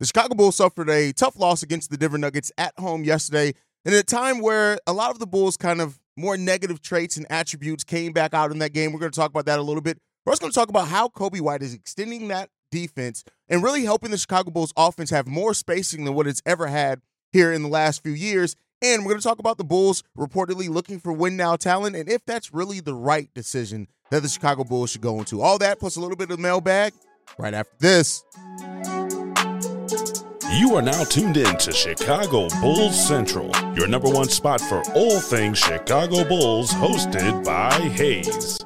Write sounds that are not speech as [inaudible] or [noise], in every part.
The Chicago Bulls suffered a tough loss against the Denver Nuggets at home yesterday, and in a time where a lot of the Bulls' kind of more negative traits and attributes came back out in that game. We're going to talk about that a little bit. We're also going to talk about how Coby White is extending that defense and really helping the Chicago Bulls offense have more spacing than what it's ever had here in the last few years. And we're going to talk about the Bulls reportedly looking for win now talent and if that's really the right decision that the Chicago Bulls should go into. All that plus a little bit of mailbag right after this. You are now tuned in to Chicago Bulls Central, your number one spot for all things Chicago Bulls, hosted by Haize.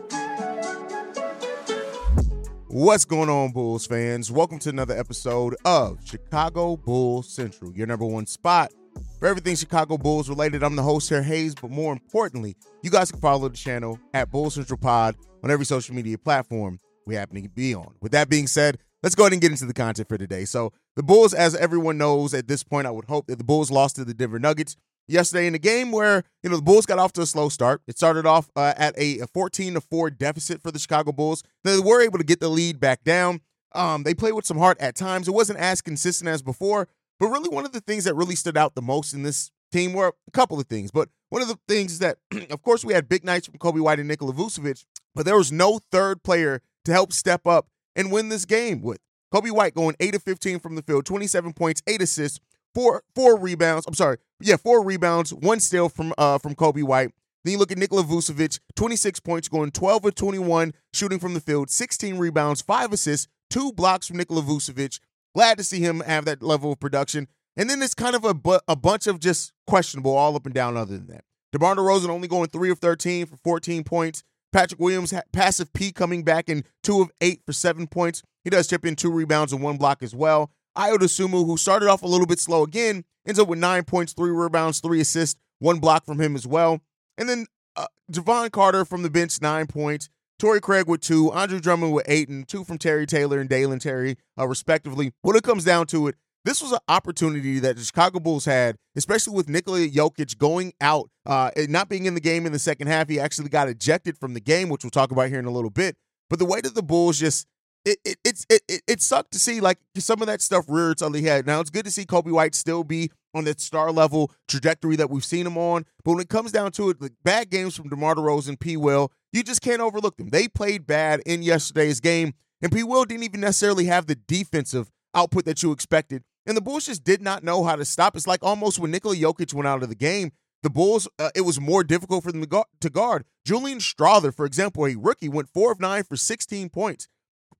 What's going on, Bulls fans? Welcome to another episode of Chicago Bulls Central, your number one spot for everything Chicago Bulls related. I'm the host here, Haize, but more importantly, you guys can follow the channel at Bull Central Pod on every social media platform we happen to be on. With that being said, let's go ahead and get into the content for today. So, the Bulls, as everyone knows at this point, I would hope that the Bulls lost to the Denver Nuggets yesterday in a game where you know the Bulls got off to a slow start. It started off uh, at a, 14 to four deficit for the Chicago Bulls. They were able to get the lead back down. Um, they played with some heart at times. It wasn't as consistent as before, but really one of the things that really stood out the most in this team were a couple of things. But one of the things is that, [clears throat] of course, we had big nights from Coby White and Nikola Vucevic, but there was no third player to help step up and win this game with. Coby White going 8 of 15 from the field, 27 points, 8 assists, four four rebounds. I'm sorry. Yeah, four rebounds, one steal from uh from Coby White. Then you look at Nikola Vucevic, 26 points, going 12 of 21, shooting from the field, 16 rebounds, five assists, two blocks from Nikola Vucevic. Glad to see him have that level of production. And then it's kind of a, bu- a bunch of just questionable all up and down other than that. DeMar DeRozan only going 3 of 13 for 14 points. Patrick Williams, passive P coming back in 2 of 8 for 7 points. He does chip in two rebounds and one block as well. Ayo Dosunmu, who started off a little bit slow again, ends up with nine points, three rebounds, three assists, one block from him as well. And then uh, Jevon Carter from the bench, nine points. Torrey Craig with two, Andre Drummond with eight, and two from Terry Taylor and Dalen Terry, uh, respectively. When it comes down to it, this was an opportunity that the Chicago Bulls had, especially with Nikola Jokic going out uh, and not being in the game in the second half. He actually got ejected from the game, which we'll talk about here in a little bit. But the way that the Bulls just it, it it's it, it, it sucked to see like some of that stuff rear its ugly head. Now it's good to see Coby White still be on that star level trajectory that we've seen him on. But when it comes down to it, the bad games from DeMar DeRozan, P. Will, you just can't overlook them. They played bad in yesterday's game, and P. Will didn't even necessarily have the defensive output that you expected. And the Bulls just did not know how to stop. It's like almost when Nikola Jokic went out of the game, the Bulls, uh, it was more difficult for them to guard. Julian Strawther, for example, a rookie, went four of nine for 16 points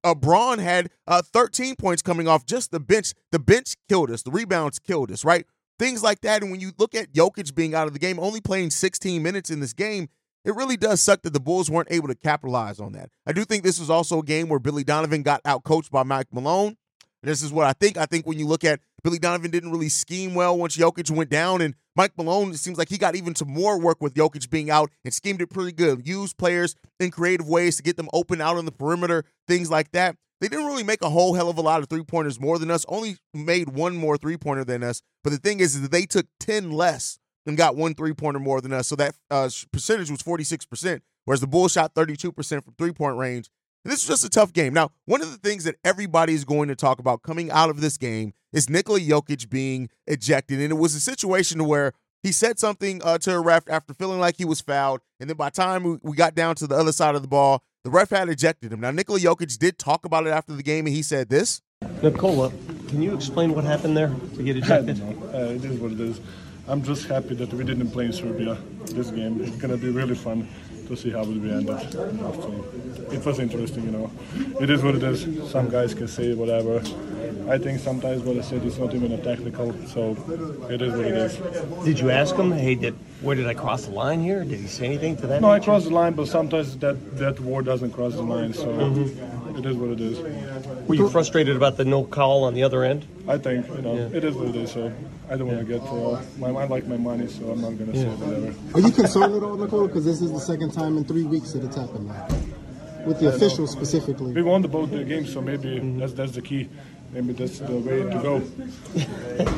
uh, Braun had uh, 13 points coming off just the bench. The bench killed us. The rebounds killed us, right? Things like that. And when you look at Jokic being out of the game, only playing 16 minutes in this game, it really does suck that the Bulls weren't able to capitalize on that. I do think this was also a game where Billy Donovan got outcoached by Mike Malone. This is what I think. I think when you look at Billy Donovan didn't really scheme well once Jokic went down, and Mike Malone, it seems like he got even some more work with Jokic being out and schemed it pretty good. Used players in creative ways to get them open out on the perimeter, things like that. They didn't really make a whole hell of a lot of three pointers more than us, only made one more three pointer than us. But the thing is, is that they took 10 less and got one three pointer more than us. So that uh, percentage was 46%, whereas the Bulls shot 32% from three point range this is just a tough game. Now, one of the things that everybody is going to talk about coming out of this game is Nikola Jokic being ejected. And it was a situation where he said something uh, to a ref after feeling like he was fouled. And then by the time we got down to the other side of the ball, the ref had ejected him. Now, Nikola Jokic did talk about it after the game, and he said this. Nikola, can you explain what happened there to get ejected? uh, it is what it is. I'm just happy that we didn't play in Serbia this game. It's going to be really fun to see how it will end up. It was interesting, you know. It is what it is. Some guys can say whatever. I think sometimes what I said is not even a technical, so it is what it is. Did you ask him, hey, did Where did I cross the line here? Did he say anything to that? No, I crossed the line, but sometimes that that war doesn't cross the line, so it is what it is. Were you frustrated about the no call on the other end? I think you know Yeah. it is what it is. So I don't want to get. Uh, my, I like my money, so I'm not gonna say whatever. Are you concerned at all, Nikola? Because this is the second time in three weeks that it's happened now. With the officials specifically. We won the both the games, so maybe that's that's the key. Maybe that's the way to go.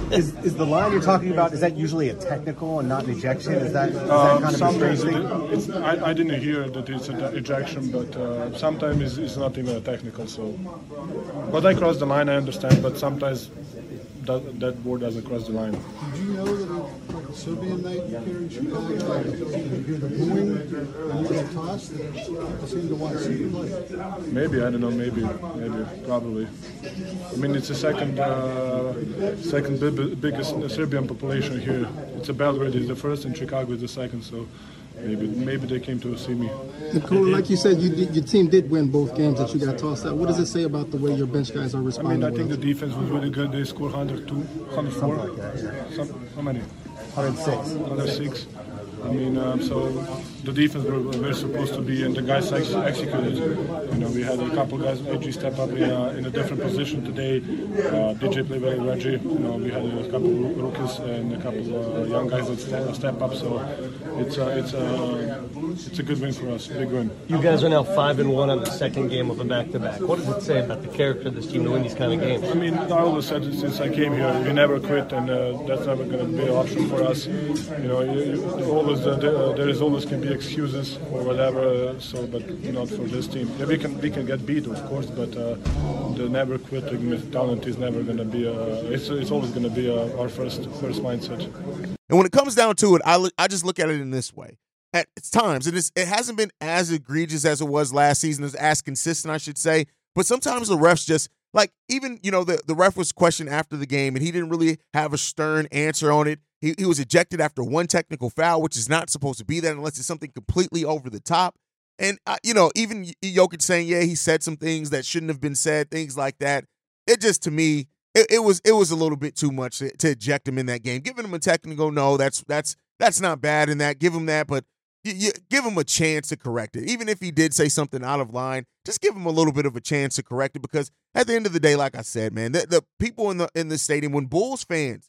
[laughs] Is, is the line you're talking about, is that usually a technical and not an ejection? Is that, is that Um, kind of a sometimes strange thing? it's, I, I didn't hear that it's an ejection, but uh, sometimes it's, it's not even a technical. So, but I crossed the line. I understand, but sometimes that, that board doesn't cross the line. Did you know that it, like a Serbian night here in Chicago, like, you hear the booing and you got tossed? People seem to want to see you play. Maybe I don't know. Maybe, maybe, probably. I mean, it's the second, uh, second big, biggest Serbian population here. It's a Belgrade is the first, and Chicago is the second. So, maybe, maybe they came to see me. Nikola, like you said, you did, your team did win both games that you got tossed out. What does it say about the way your bench guys are responding? I mean, I think the defense was really good. They scored 102, 104. Some, how many? 106. 106. I mean, um, so the defense were, were supposed to be, and the guys ex- executed. You know, we had a couple guys, AG step up in a, in a different position today. Uh, DJ played very well. You know, we had a couple rookies and a couple uh, young guys that step, step up. So it's a, it's a it's a good win for us, big win. You guys are now five and one on the second game of a back-to-back. What does it say about the character of this team to win these kind of games? I mean, I always said it since I came here, we never quit, and uh, that's never going to be an option for us. You know, you, you always uh, there, uh, there is always can be excuses or whatever. Uh, so, but not for this team. Yeah, we can we can get beat, of course, but uh, the never quitting mentality is never going to be. Uh, it's it's always going to be uh, our first first mindset. And when it comes down to it, I look, I just look at it in this way. At times, is it hasn't been as egregious as it was last season, as as consistent, I should say. But sometimes the refs just like even you know the the ref was questioned after the game, and he didn't really have a stern answer on it. He he was ejected after one technical foul, which is not supposed to be that unless it's something completely over the top. And uh, you know, even Jokic saying, yeah, he said some things that shouldn't have been said, things like that. It just to me, it, it was it was a little bit too much to, to eject him in that game. Giving him a technical, no, that's that's that's not bad in that. Give him that, but you, you give him a chance to correct it. Even if he did say something out of line, just give him a little bit of a chance to correct it. Because at the end of the day, like I said, man, the, the people in the in the stadium, when Bulls fans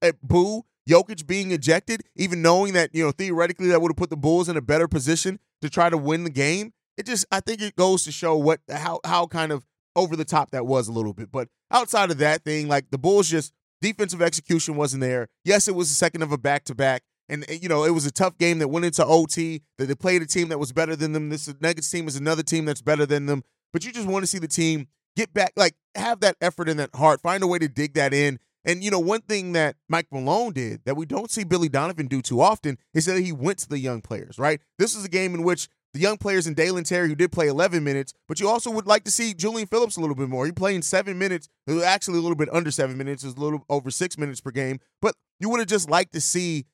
uh, boo Jokic being ejected, even knowing that you know theoretically that would have put the Bulls in a better position to try to win the game, it just I think it goes to show what how how kind of over the top that was a little bit. But outside of that thing, like the Bulls just defensive execution wasn't there. Yes, it was the second of a back to back. And eh, you know, it was a tough game that went into OT. That they played a team that was better than them. This Nuggets team is another team that's better than them. But you just want to see the team get back, like have that effort and that heart, find a way to dig that in. And you know, one thing that Mike Malone did that we don't see Billy Donovan do too often is that he went to the young players. Right, this is a game in which the young players in Dalen Terry, who did play 11 minutes, but you also would like to see Julian Phillips a little bit more. He playing seven minutes, actually a little bit under seven minutes, is a little over six minutes per game. But you would have just liked to see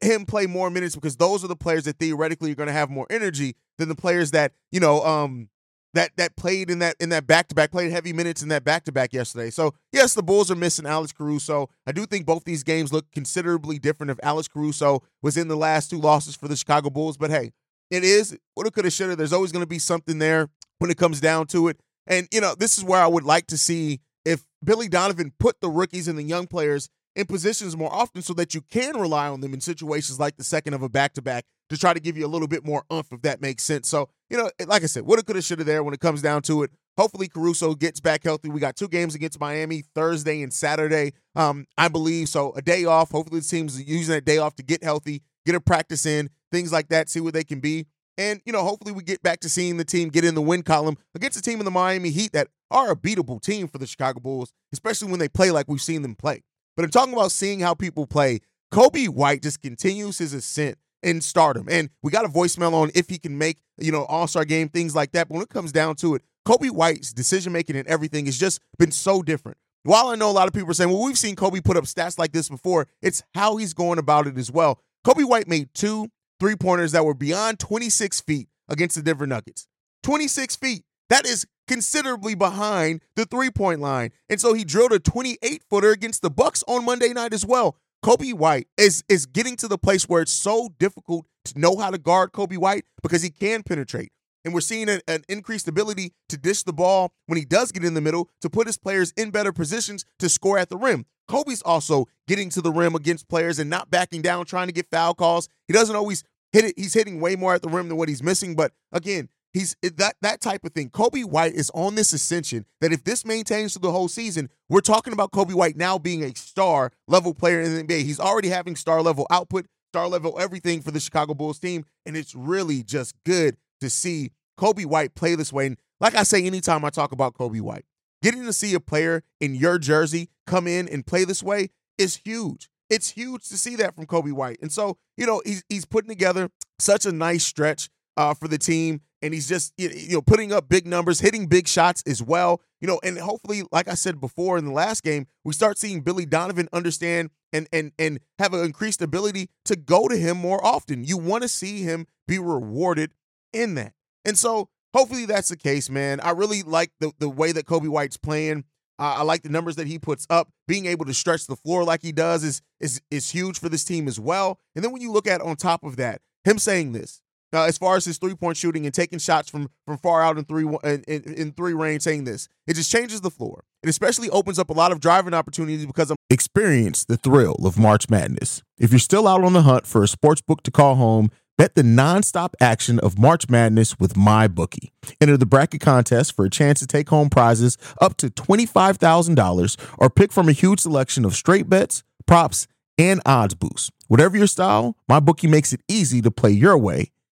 him play more minutes because those are the players that theoretically are going to have more energy than the players that you know um that that played in that in that back to back played heavy minutes in that back to back yesterday. So yes, the Bulls are missing Alex Caruso. I do think both these games look considerably different if Alex Caruso was in the last two losses for the Chicago Bulls. But hey, it is what it coulda shoulda. There's always going to be something there when it comes down to it. And you know this is where I would like to see if Billy Donovan put the rookies and the young players in positions more often so that you can rely on them in situations like the second of a back to back to try to give you a little bit more umph if that makes sense. So, you know, like I said, woulda, coulda, shoulda there when it comes down to it. Hopefully Caruso gets back healthy. We got two games against Miami Thursday and Saturday, um, I believe. So a day off. Hopefully the team's using that day off to get healthy, get a practice in, things like that, see what they can be. And, you know, hopefully we get back to seeing the team get in the win column against a team in the Miami Heat that are a beatable team for the Chicago Bulls, especially when they play like we've seen them play. But I'm talking about seeing how people play. Coby White just continues his ascent in stardom. And we got a voicemail on if he can make, you know, all-star game, things like that. But when it comes down to it, Coby White's decision making and everything has just been so different. While I know a lot of people are saying, well, we've seen Coby put up stats like this before, it's how he's going about it as well. Coby White made two three pointers that were beyond 26 feet against the Denver Nuggets. 26 feet. That is considerably behind the three point line. And so he drilled a 28 footer against the Bucks on Monday night as well. Coby White is is getting to the place where it's so difficult to know how to guard Coby White because he can penetrate. And we're seeing an, an, increased ability to dish the ball when he does get in the middle to put his players in better positions to score at the rim. Coby's also getting to the rim against players and not backing down, trying to get foul calls. He doesn't always hit it. He's hitting way more at the rim than what he's missing. But again, he's that that type of thing. Coby White is on this ascension that if this maintains through the whole season, we're talking about Coby White now being a star level player in the NBA. He's already having star level output, star level everything for the Chicago Bulls team, and it's really just good to see Coby White play this way. And like I say, anytime I talk about Coby White, getting to see a player in your jersey come in and play this way is huge. It's huge to see that from Coby White. And so, you know, he's he's putting together such a nice stretch uh, for the team, and he's just you know putting up big numbers, hitting big shots as well. You know, and hopefully, like I said before in the last game, we start seeing Billy Donovan understand and and and have an increased ability to go to him more often. You want to see him be rewarded in that. And so hopefully that's the case, man. I really like the, the way that Coby White's playing. Uh, I like the numbers that he puts up. Being able to stretch the floor like he does is is is huge for this team as well. And then when you look at on top of that, him saying this, uh, as far as his three point shooting and taking shots from from far out in three in, in, in, three range, saying this, it just changes the floor. It especially opens up a lot of driving opportunities because of experience the thrill of March Madness. If you're still out on the hunt for a sports book to call home Bet the nonstop action of March Madness with MyBookie. Enter the bracket contest for a chance to take home prizes up to $25,000 or pick from a huge selection of straight bets, props, and odds boosts. Whatever your style, MyBookie makes it easy to play your way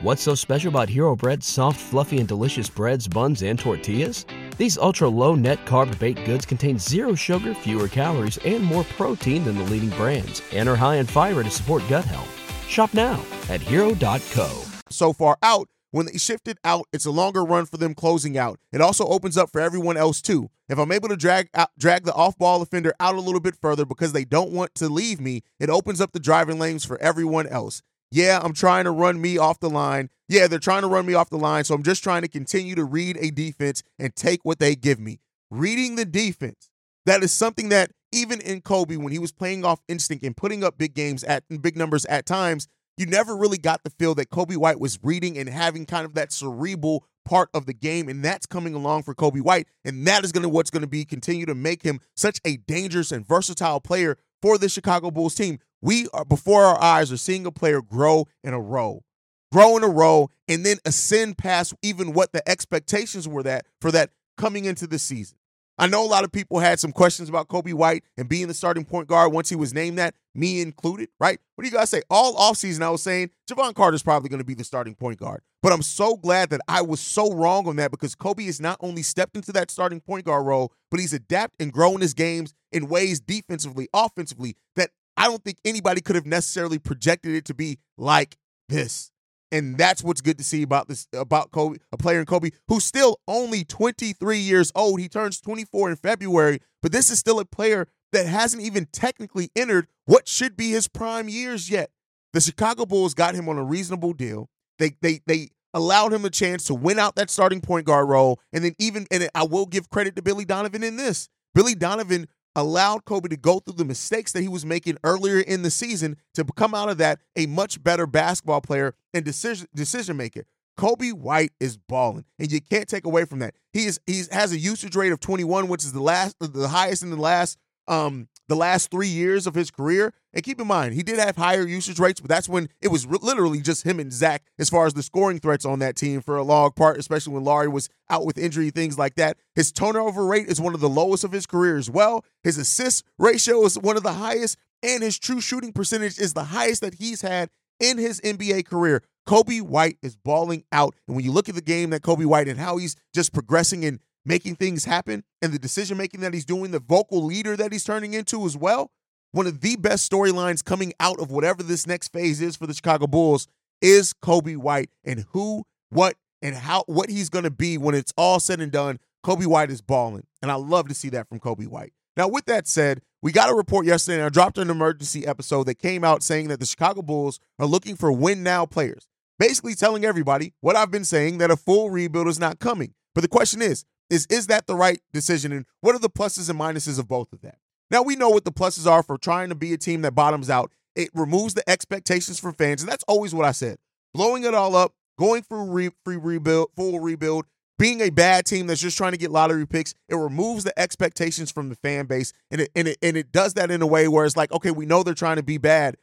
What's so special about Hero Bread's soft, fluffy, and delicious breads, buns, and tortillas? These ultra low net carb baked goods contain zero sugar, fewer calories, and more protein than the leading brands, and are high in fiber to support gut health. Shop now at hero.co. So far out, when they shifted out, it's a longer run for them closing out. It also opens up for everyone else too. If I'm able to drag out, drag the off-ball offender out a little bit further because they don't want to leave me, it opens up the driving lanes for everyone else. Yeah, I'm trying to run me off the line. Yeah, they're trying to run me off the line, so I'm just trying to continue to read a defense and take what they give me. Reading the defense. That is something that even in Coby, when he was playing off instinct and putting up big games at big numbers at times, you never really got the feel that Coby White was reading and having kind of that cerebral part of the game, and that's coming along for Coby White, and that is going to what's going to be continue to make him such a dangerous and versatile player for the Chicago Bulls team. We are before our eyes are seeing a player grow in a row, grow in a row, and then ascend past even what the expectations were that for that coming into the season. I know a lot of people had some questions about Coby White and being the starting point guard once he was named that, me included, right? What do you guys say? All offseason, I was saying Jevon Carter's probably going to be the starting point guard. But I'm so glad that I was so wrong on that because Coby has not only stepped into that starting point guard role, but he's adapted and grown his games in ways defensively, offensively, that I don't think anybody could have necessarily projected it to be like this. And that's what's good to see about this about Coby, a player in Coby who's still only 23 years old. He turns 24 in February, but this is still a player that hasn't even technically entered what should be his prime years yet. The Chicago Bulls got him on a reasonable deal. They they they allowed him a chance to win out that starting point guard role, and then even and I will give credit to Billy Donovan in this. Billy Donovan allowed Coby to go through the mistakes that he was making earlier in the season to come out of that a much better basketball player and decision decision maker. Coby White is balling, and you can't take away from that. He is he has a usage rate of 21, which is the last the highest in the last um the last three years of his career. And keep in mind, he did have higher usage rates, but that's when it was re- literally just him and Zach as far as the scoring threats on that team for a long part, especially when Lauri was out with injury, things like that. His turnover rate is one of the lowest of his career as well. His assist ratio is one of the highest, and his true shooting percentage is the highest that he's had in his NBA career. Coby White is balling out. And when you look at the game that Coby White and how he's just progressing and making things happen and the decision making that he's doing, the vocal leader that he's turning into as well. one of the best storylines coming out of whatever this next phase is for the Chicago Bulls is Coby White and who, what, and how what he's going to be when it's all said and done. Coby White is balling, and I love to see that from Coby White. Now, with that said, we got a report yesterday, and I dropped an emergency episode that came out saying that the Chicago Bulls are looking for win now players, basically telling everybody what I've been saying that a full rebuild is not coming. But the question is, is is that the right decision, and what are the pluses and minuses of both of that? Now we know what the pluses are for trying to be a team that bottoms out. It removes the expectations from fans, and that's always what I said. Blowing it all up, going for re- free rebuild, full rebuild, being a bad team that's just trying to get lottery picks, it removes the expectations from the fan base, and it and it and it does that in a way where it's like, okay, we know they're trying to be bad.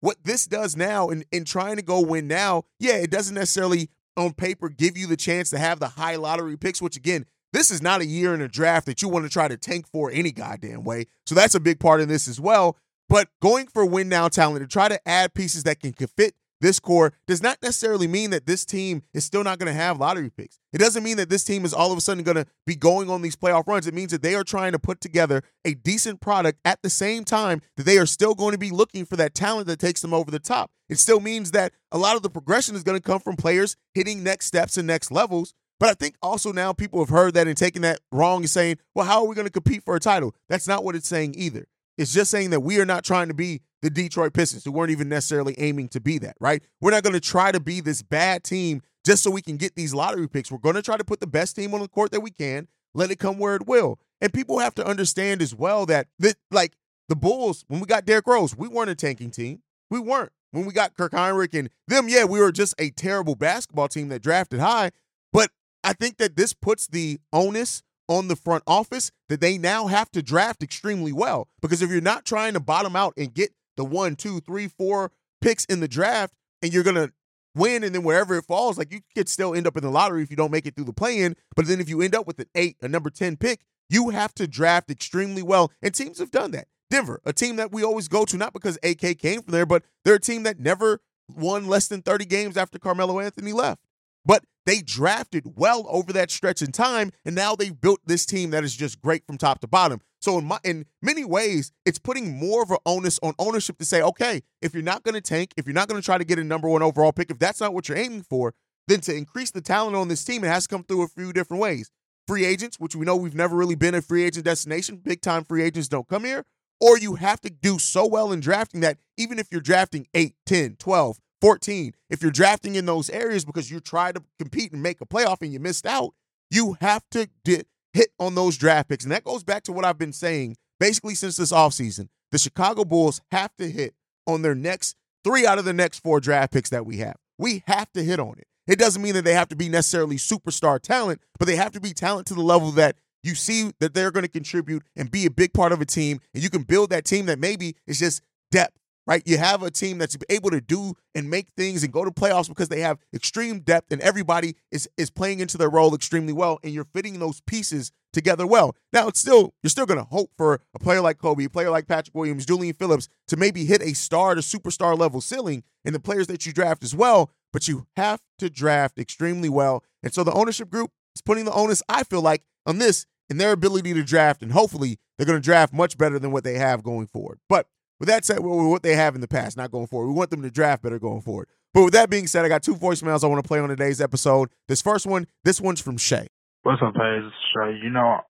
What this does now, in in trying to go win now, yeah, it doesn't necessarily on paper give you the chance to have the high lottery picks, which again, this is not a year in a draft that you want to try to tank for any goddamn way. So that's a big part of this as well. But going for win now talent to try to add pieces that can fit this core does not necessarily mean that this team is still not going to have lottery picks. It doesn't mean that this team is all of a sudden going to be going on these playoff runs. It means that they are trying to put together a decent product at the same time that they are still going to be looking for that talent that takes them over the top. It still means that a lot of the progression is going to come from players hitting next steps and next levels. But I think also now people have heard that and taken that wrong and saying, well, how are we going to compete for a title? That's not what it's saying either. It's just saying that we are not trying to be the Detroit Pistons, who weren't even necessarily aiming to be that, right? We're not going to try to be this bad team just so we can get these lottery picks. We're going to try to put the best team on the court that we can, let it come where it will. And people have to understand as well that, that like the Bulls, when we got Derrick Rose, we weren't a tanking team. We weren't. When we got Kirk Hinrich and them, yeah, we were just a terrible basketball team that drafted high. But I think that this puts the onus on the front office that they now have to draft extremely well. Because if you're not trying to bottom out and get the one, two, three, four picks in the draft, and you're gonna win, and then wherever it falls, like you could still end up in the lottery if you don't make it through the play-in. But then if you end up with an eight, a number 10 pick, you have to draft extremely well. And teams have done that. Denver, a team that we always go to, not because AK came from there, but they're a team that never won less than 30 games after Carmelo Anthony left. But they drafted well over that stretch in time, and now they've built this team that is just great from top to bottom. So in my, in many ways, it's putting more of an onus on ownership to say, okay, if you're not going to tank, if you're not going to try to get a number one overall pick, if that's not what you're aiming for, then to increase the talent on this team, it has to come through a few different ways. Free agents, which we know we've never really been a free agent destination, big time free agents don't come here, or you have to do so well in drafting that even if you're drafting 8, 10, 12, 14. If you're drafting in those areas because you tried to compete and make a playoff and you missed out, you have to di- hit on those draft picks. And that goes back to what I've been saying basically since this offseason. The Chicago Bulls have to hit on their next three out of the next four draft picks that we have. We have to hit on it. It doesn't mean that they have to be necessarily superstar talent, but they have to be talent to the level that you see that they're going to contribute and be a big part of a team. And you can build that team that maybe is just depth right? You have a team that's able to do and make things and go to playoffs because they have extreme depth and everybody is is playing into their role extremely well and you're fitting those pieces together well. Now it's still you're still going to hope for a player like Coby, a player like Patrick Williams, Julian Phillips to maybe hit a star to superstar level ceiling in the players that you draft as well, but you have to draft extremely well. And so the ownership group is putting the onus I feel like on this in their ability to draft and hopefully they're going to draft much better than what they have going forward. But with that said, what they have in the past, not going forward. We want them to draft better going forward. But with that being said, I got two voicemails I want to play on today's episode. This first one, this one's from Shay. What's up, Paige? It's Shay. You know,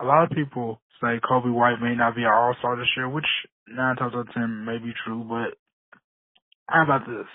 a lot of people say Coby White may not be an All Star this year, which nine times out of ten may be true. But how about this?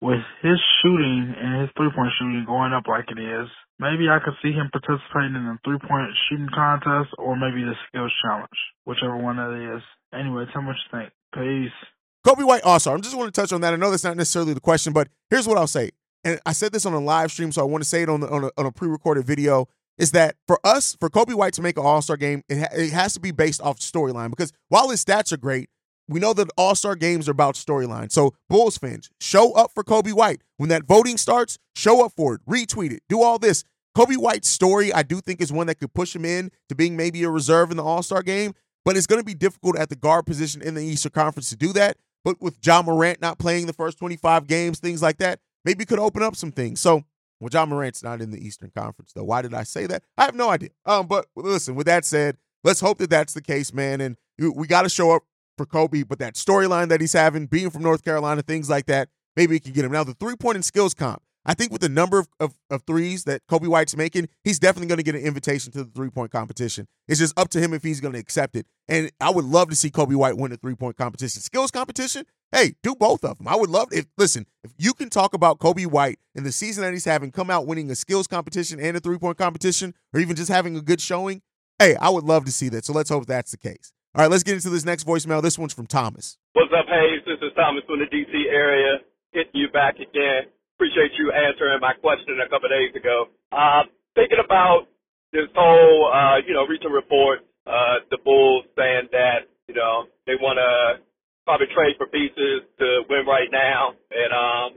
With his shooting and his three point shooting going up like it is, maybe I could see him participating in a three point shooting contest or maybe the skills challenge, whichever one that is. Anyway, tell me what you think. Peace. Coby White oh, also. I'm just want to touch on that. I know that's not necessarily the question, but here's what I'll say. And I said this on a live stream, so I want to say it on, the, on a, on a pre-recorded video. Is that for us, for Coby White to make an All Star game, it, ha- it has to be based off storyline. Because while his stats are great, we know that All Star games are about storyline. So Bulls fans, show up for Coby White when that voting starts. Show up for it, retweet it, do all this. Coby White's story, I do think, is one that could push him in to being maybe a reserve in the All Star game. But it's going to be difficult at the guard position in the Eastern Conference to do that. But with Ja Morant not playing the first 25 games, things like that, maybe could open up some things. So, well, Ja Morant's not in the Eastern Conference, though. Why did I say that? I have no idea. Um, but listen, with that said, let's hope that that's the case, man. And we got to show up for Coby, but that storyline that he's having, being from North Carolina, things like that, maybe he can get him. Now, the three point and skills comp, I think with the number of, of, of threes that Coby White's making, he's definitely going to get an invitation to the three point competition. It's just up to him if he's going to accept it. And I would love to see Coby White win the three point competition. Skills competition, hey, do both of them. I would love if listen, if you can talk about Coby White in the season that he's having, come out winning a skills competition and a three point competition, or even just having a good showing, hey, I would love to see that. So let's hope that's the case. All right, let's get into this next voicemail. This one's from Thomas. What's up, Haize? This is Thomas from the DC area. Hitting you back again appreciate you answering my question a couple of days ago. Uh, thinking about this whole, uh, you know, recent report, uh, the Bulls saying that, you know, they want to probably trade for pieces to win right now. And, um,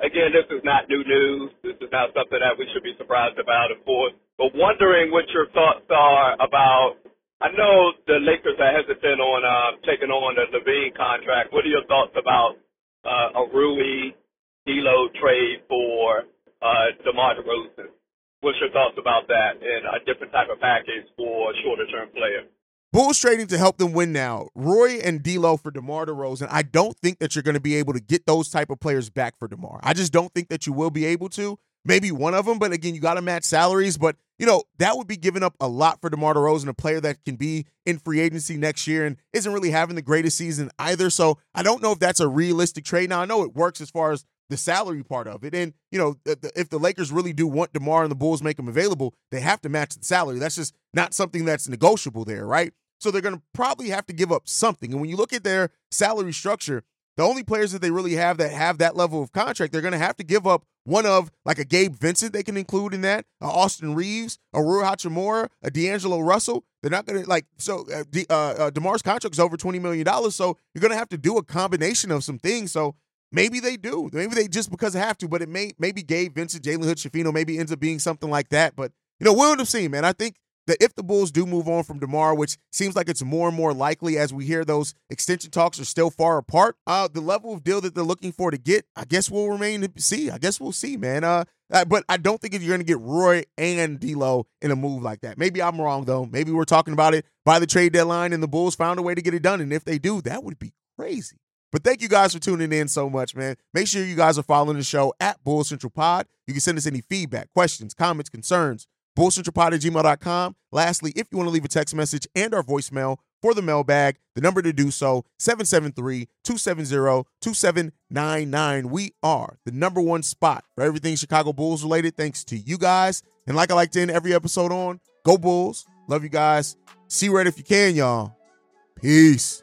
again, this is not new news. This is not something that we should be surprised about, of course. But wondering what your thoughts are about, I know the Lakers are hesitant on, uh, taking on the LaVine contract. What are your thoughts about, uh, a Rui D'Lo trade for uh, DeMar DeRozan. What's your thoughts about that and a different type of package for a shorter term player? Bulls trading to help them win now. Roy and D'Lo for DeMar DeRozan. I don't think that you're going to be able to get those type of players back for DeMar. I just don't think that you will be able to. Maybe one of them, but again, you got to match salaries. But you know that would be giving up a lot for DeMar DeRozan, a player that can be in free agency next year and isn't really having the greatest season either. So I don't know if that's a realistic trade. Now I know it works as far as the salary part of it. And, you know, if the Lakers really do want DeMar and the Bulls make him available, they have to match the salary. That's just not something that's negotiable there, right? So they're going to probably have to give up something. And when you look at their salary structure, the only players that they really have that have that level of contract, they're going to have to give up one of like a Gabe Vincent they can include in that, a Austin Reaves, a Rui Hachimura, a D'Angelo Russell. They're not going to like so. Uh, De, uh, uh, Demar's contract is over twenty million dollars, so you're going to have to do a combination of some things. So Maybe they do. Maybe they just because they have to, but it may maybe Gabe Vincent, Jalen Hood Schifino maybe ends up being something like that. But you know, we'll end up seeing, man. I think that if the Bulls do move on from DeMar, which seems like it's more and more likely as we hear those extension talks are still far apart, uh, the level of deal that they're looking for to get, I guess we'll remain to see. I guess we'll see, man. Uh, uh but I don't think you're going to get Roy and D'Lo in a move like that. Maybe I'm wrong though. Maybe we're talking about it by the trade deadline, and the Bulls found a way to get it done. And if they do, that would be crazy. But thank you guys for tuning in so much, man. Make sure you guys are following the show at Bull Central Pod. You can send us any feedback, questions, comments, concerns, bullcentralpod at gmail.com. Lastly, if you want to leave a text message and our voicemail for the mailbag, the number to do so, 773-270-2799. We are the number one spot for everything Chicago Bulls related, thanks to you guys. And like I like to end every episode on, go Bulls. Love you guys. See red if you can, y'all. Peace.